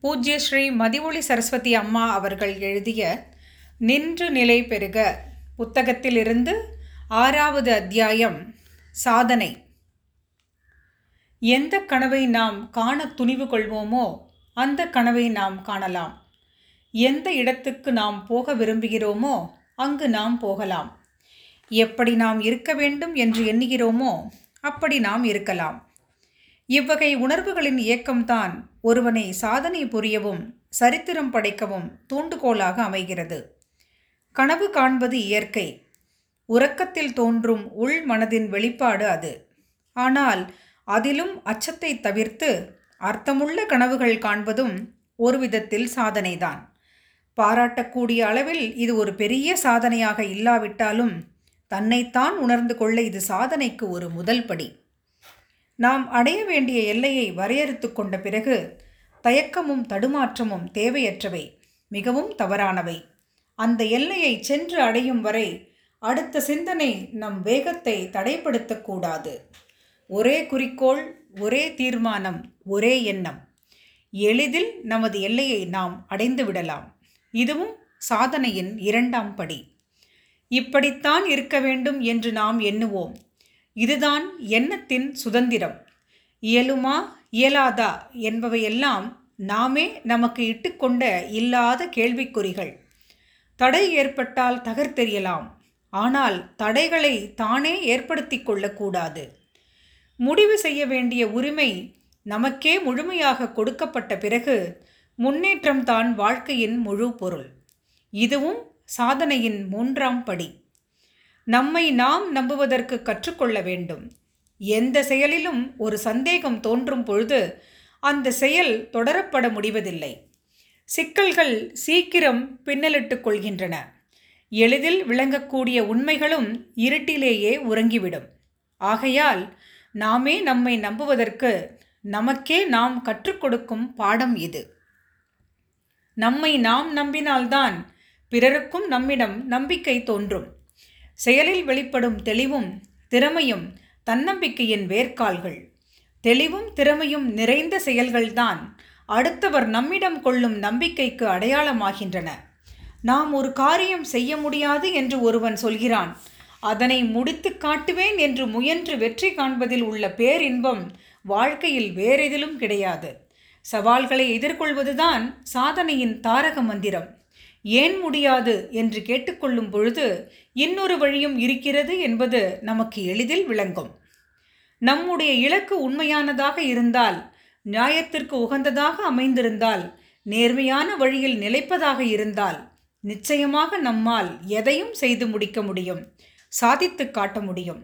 பூஜ்ய ஸ்ரீ மதிவொளி சரஸ்வதி அம்மா அவர்கள் எழுதிய நின்று நிலை பெறுக புத்தகத்திலிருந்து ஆறாவது அத்தியாயம் சாதனை. எந்த கனவை நாம் காண துணிவு கொள்வோமோ அந்த கனவை நாம் காணலாம். எந்த இடத்துக்கு நாம் போக விரும்புகிறோமோ அங்கு நாம் போகலாம். எப்படி நாம் இருக்க வேண்டும் என்று எண்ணுகிறோமோ அப்படி நாம் இருக்கலாம். இவ்வகை உணர்வுகளின் இயக்கம்தான் ஒருவனை சாதனை புரியவும் சரித்திரம் படைக்கவும் தூண்டுகோலாக அமைகிறது. கனவு காண்பது இயற்கை. உறக்கத்தில் தோன்றும் உள் மனதின் வெளிப்பாடு அது. ஆனால் அதிலும் அச்சத்தை தவிர்த்து அர்த்தமுள்ள கனவுகள் காண்பதும் ஒரு விதத்தில் சாதனைதான். பாராட்டக்கூடிய அளவில் இது ஒரு பெரிய சாதனையாக இல்லாவிட்டாலும் தன்னைத்தான் உணர்ந்து கொள்ள இது சாதனைக்கு ஒரு முதல் படி. நாம் அடைய வேண்டிய எல்லையை வரையறுத்து கொண்ட பிறகு தயக்கமும் தடுமாற்றமும் தேவையற்றவை மிகவும் தவறானவை. அந்த எல்லையை சென்று அடையும் வரை அடுத்த சிந்தனை நம் வேகத்தை தடைப்படுத்தக்கூடாது ஒரே குறிக்கோள் ஒரே தீர்மானம் ஒரே எண்ணம். எளிதில் நமது எல்லையை நாம் அடைந்து விடலாம். இதுவும் சாதனையின் இரண்டாம் படி. இப்படித்தான் இருக்க வேண்டும் என்று நாம் எண்ணுவோம். இதுதான் எண்ணத்தின் சுதந்திரம். இயலுமா இயலாதா என்பவையெல்லாம் நாமே நமக்கு இட்டுக்கொண்ட இல்லாத கேள்விக்குறிகள். தடை ஏற்பட்டால் தகர்த்தெறியலாம். ஆனால் தடைகளை தானே ஏற்படுத்தி கொள்ளக்கூடாது. முடிவு செய்ய வேண்டிய உரிமை நமக்கே முழுமையாக கொடுக்கப்பட்ட பிறகு முன்னேற்றம்தான் வாழ்க்கையின் முழு பொருள். இதுவும் சாதனையின் மூன்றாம் படி. நம்மை நாம் நம்புவதற்கு கற்றுக்கொள்ள வேண்டும். எந்த செயலிலும் ஒரு சந்தேகம் தோன்றும் பொழுது அந்த செயல் தொடரப்பட முடிவதில்லை. சிக்கல்கள் சீக்கிரம் பின்னலிட்டுக் கொள்கின்றன. எளிதில் விளங்கக்கூடிய உண்மைகளும் இருட்டிலேயே உறங்கிவிடும். ஆகையால் நாமே நம்மை நம்புவதற்கு நமக்கே நாம் கற்றுக் கொடுக்கும் பாடம் இது. நம்மை நாம் நம்பினால்தான் பிறருக்கும் நம்மிடம் நம்பிக்கை தோன்றும். செயலில் வெளிப்படும் தெளிவும் திறமையும் தன்னம்பிக்கையின் வேர்க்கால்கள். தெளிவும் திறமையும் நிறைந்த செயல்கள்தான் அடுத்தவர் நம்மிடம் கொள்ளும் நம்பிக்கைக்கு அடையாளமாகின்றன. நாம் ஒரு காரியம் செய்ய முடியாது என்று ஒருவன் சொல்கிறான். அதனை முடித்து காட்டுவேன் என்று முயன்று வெற்றி காண்பதில் உள்ள பேரின்பம் வாழ்க்கையில் வேறெதிலும் கிடையாது. சவால்களை எதிர்கொள்வதுதான் சாதனையின் தாரக மந்திரம். ஏன் முடியாது என்று கேட்டுக்கொள்ளும் பொழுது இன்னொரு வழியும் இருக்கிறது என்பது நமக்கு எளிதில் விளங்கும். நம்முடைய இலக்கு உண்மையானதாக இருந்தால் நியாயத்திற்கு உகந்ததாக அமைந்திருந்தால் நேர்மையான வழியில் நிலைப்பதாக இருந்தால் நிச்சயமாக நம்மால் எதையும் செய்து முடிக்க முடியும் சாதித்து காட்ட முடியும்.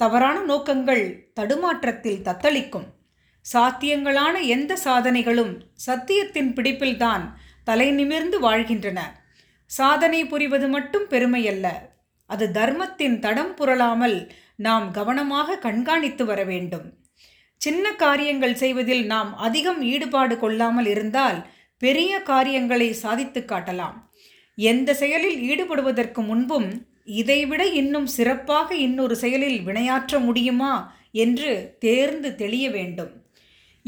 தவறான நோக்கங்கள் தடுமாற்றத்தில் தத்தளிக்கும். சாத்தியங்களான எந்த சாதனைகளும் சத்தியத்தின் பிடிப்பில்தான் தலை நிமிர்ந்து வாழ்கின்றன. சாதனை புரிவது மட்டும் பெருமையல்ல. அது தர்மத்தின் தடம் புரளாமல் நாம் கவனமாக கண்காணித்து வர வேண்டும். சின்ன காரியங்கள் செய்வதில் நாம் அதிகம் ஈடுபாடு கொள்ளாமல் இருந்தால் பெரிய காரியங்களை சாதித்து காட்டலாம். எந்த செயலில் ஈடுபடுவதற்கு முன்பும் இதைவிட இன்னும் சிறப்பாக இன்னொரு செயலில் வினையாற்ற முடியுமா என்று தேர்ந்து தெளிய வேண்டும்.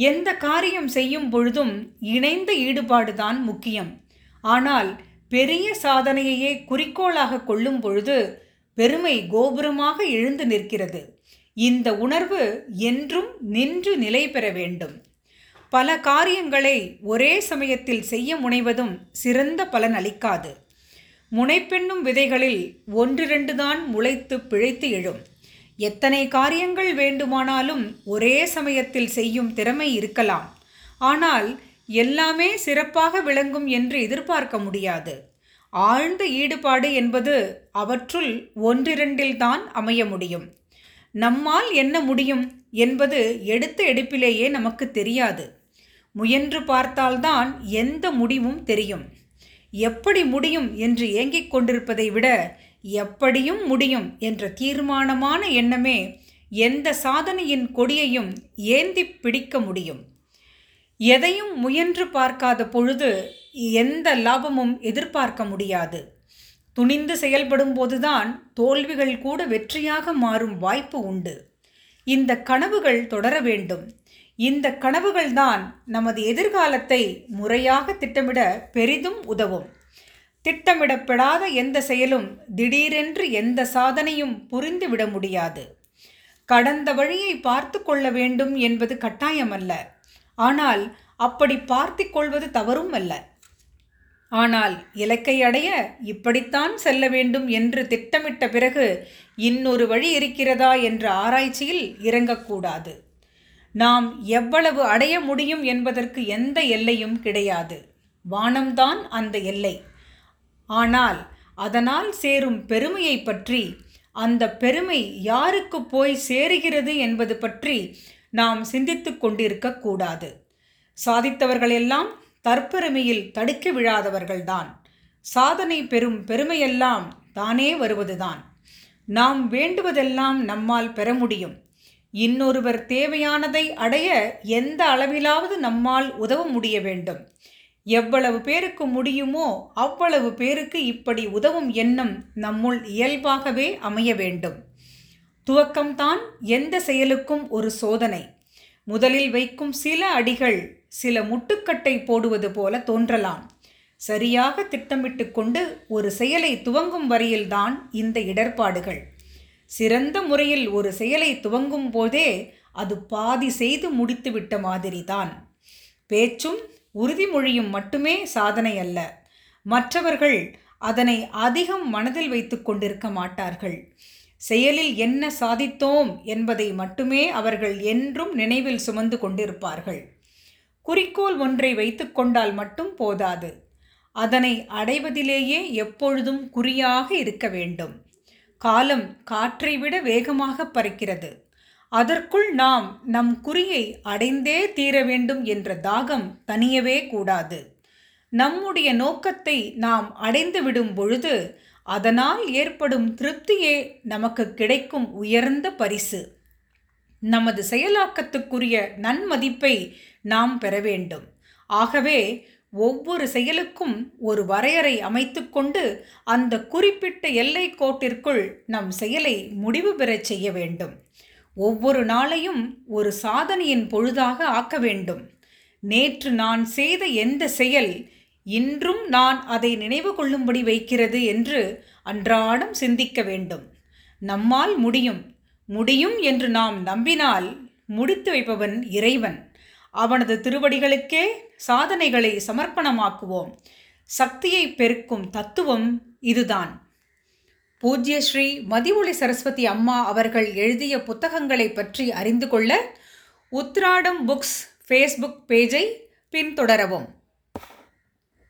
எந்த காரியம் செய்யும் பொழுதும் இணைந்த ஈடுபாடுதான் முக்கியம். ஆனால் பெரிய சாதனையையே குறிக்கோளாக கொள்ளும் பொழுது பெருமை கோபுரமாக எழுந்து நிற்கிறது. இந்த உணர்வு என்றும் நின்று நிலை பெற வேண்டும். பல காரியங்களை ஒரே சமயத்தில் செய்ய முனைவதும் சிறந்த பலன் அளிக்காது. முனைப்பெண்ணும் விதைகளில் ஒன்றிரண்டு தான் முளைத்து பிழைத்து எழும். எத்தனை காரியங்கள் வேண்டுமானாலும் ஒரே சமயத்தில் செய்யும் திறமை இருக்கலாம். ஆனால் எல்லாமே சிறப்பாக விளங்கும் என்று எதிர்பார்க்க முடியாது. ஆழ்ந்த ஈடுபாடு என்பது அவற்றுள் ஒன்றிரண்டில்தான் அமைய முடியும். நம்மால் என்ன முடியும் என்பது எடுத்த எடுப்பிலேயே நமக்கு தெரியாது. முயன்று பார்த்தால்தான் எந்த முடிவும் தெரியும். எப்படி முடியும் என்று ஏங்கிக் கொண்டிருப்பதை விட எப்படியும் முடியும் என்ற தீர்மானமான எண்ணமே எந்த சாதனையின் கொடியையும் ஏந்தி பிடிக்க முடியும். எதையும் முயன்று பார்க்காத பொழுது எந்த லாபமும் எதிர்பார்க்க முடியாது. துணிந்து செயல்படும் போதுதான் தோல்விகள் கூட வெற்றியாக மாறும் வாய்ப்பு உண்டு. இந்த கனவுகள் தொடர வேண்டும். இந்த கனவுகள்தான் நமது எதிர்காலத்தை முறையாக திட்டமிட பெரிதும் உதவும். திட்டமிடப்படாத எந்த செயலும் திடீரென்று எந்த சாதனையும் புரிந்துவிட முடியாது. கடந்த வழியை பார்த்து கொள்ள வேண்டும் என்பது கட்டாயமல்ல. ஆனால் அப்படி பார்த்து கொள்வது தவறும் அல்ல. ஆனால் இலக்கை அடைய இப்படித்தான் செல்ல வேண்டும் என்று திட்டமிட்ட பிறகு இன்னொரு வழி இருக்கிறதா என்ற ஆராய்ச்சியில் இறங்கக்கூடாது. நாம் எவ்வளவு அடைய முடியும் என்பதற்கு எந்த எல்லையும் கிடையாது. வானம்தான் அந்த எல்லை. ஆனால் அதனால் சேரும் பெருமையை பற்றி அந்த பெருமை யாருக்கு போய் சேருகிறது என்பது பற்றி நாம் சிந்தித்து கொண்டிருக்கக்கூடாது சாதித்தவர்களெல்லாம் தற்பெருமையில் தடுக்க விழாதவர்கள்தான். சாதனை பெறும் பெருமையெல்லாம் தானே வருவதுதான். நாம் வேண்டுவதெல்லாம் நம்மால் பெற முடியும். இன்னொருவர் தேவையானதை அடைய எந்த அளவிலாவது நம்மால் உதவ முடிய வேண்டும். எவ்வளவு பேருக்கு முடியுமோ அவ்வளவு பேருக்கு இப்படி உதவும் எண்ணம் நம்முள் இயல்பாகவே அமைய வேண்டும். துவக்கம்தான் எந்த செயலுக்கும் ஒரு சோதனை. முதலில் வைக்கும் சில அடிகள் சில முட்டுக்கட்டை போடுவது போல தோன்றலாம். சரியாக திட்டமிட்டு கொண்டு ஒரு செயலை துவங்கும் வரையில்தான் இந்த இடர்பாடுகள். சிறந்த முறையில் ஒரு செயலை துவங்கும் போதே அது பாதி செய்து முடித்துவிட்ட மாதிரிதான். பேச்சும் உறுதிமொழியும் மட்டுமே சாதனை அல்ல. மற்றவர்கள் அதனை அதிகம் மனதில் வைத்து கொண்டிருக்க மாட்டார்கள். செயலில் என்ன சாதித்தோம் என்பதை மட்டுமே அவர்கள் என்றும் நினைவில் சுமந்து கொண்டிருப்பார்கள். குறிக்கோள் ஒன்றை வைத்துக்கொண்டால் மட்டும் போதாது. அதனை அடைவதிலேயே எப்பொழுதும் குறியாக இருக்க வேண்டும். காலம் காற்றை விட வேகமாக பறக்கிறது. அதற்குள் நாம் நம் குறியை அடைந்தே தீர வேண்டும் என்ற தாகம் தனியவே கூடாது. நம்முடைய நோக்கத்தை நாம் அடைந்து விடும் பொழுது அதனால் ஏற்படும் திருப்தியே நமக்கு கிடைக்கும் உயர்ந்த பரிசு. நமது செயலாக்கத்துக்குரிய நன்மதிப்பை நாம் பெற வேண்டும். ஆகவே ஒவ்வொரு செயலுக்கும் ஒரு வரையறை அமைத்துக்கொண்டு அந்த குறிப்பிட்ட எல்லை கோட்டிற்குள் நம் செயலை முடிவு பெறச் செய்ய வேண்டும். ஒவ்வொரு நாளையும் ஒரு சாதனையின் பொழுதாக ஆக்க வேண்டும். நேற்று நான் செய்த எந்த செயல் இன்றும் நான் அதை நினைவு கொள்ளும்படி வைக்கிறது என்று அன்றாடம் சிந்திக்க வேண்டும். நம்மால் முடியும். முடியும் என்று நாம் நம்பினால் முடித்து வைப்பவன் இறைவன். அவனது திருவடிகளுக்கே சாதனைகளை சமர்ப்பணமாக்குவோம். சக்தியை பெருக்கும் தத்துவம் இதுதான். பூஜ்ய ஸ்ரீ மதிவொளி சரஸ்வதி அம்மா அவர்கள் எழுதிய புத்தகங்களை பற்றி அறிந்து கொள்ள உத்ராடம் புக்ஸ் ஃபேஸ்புக் பேஜை பின்தொடரவும்.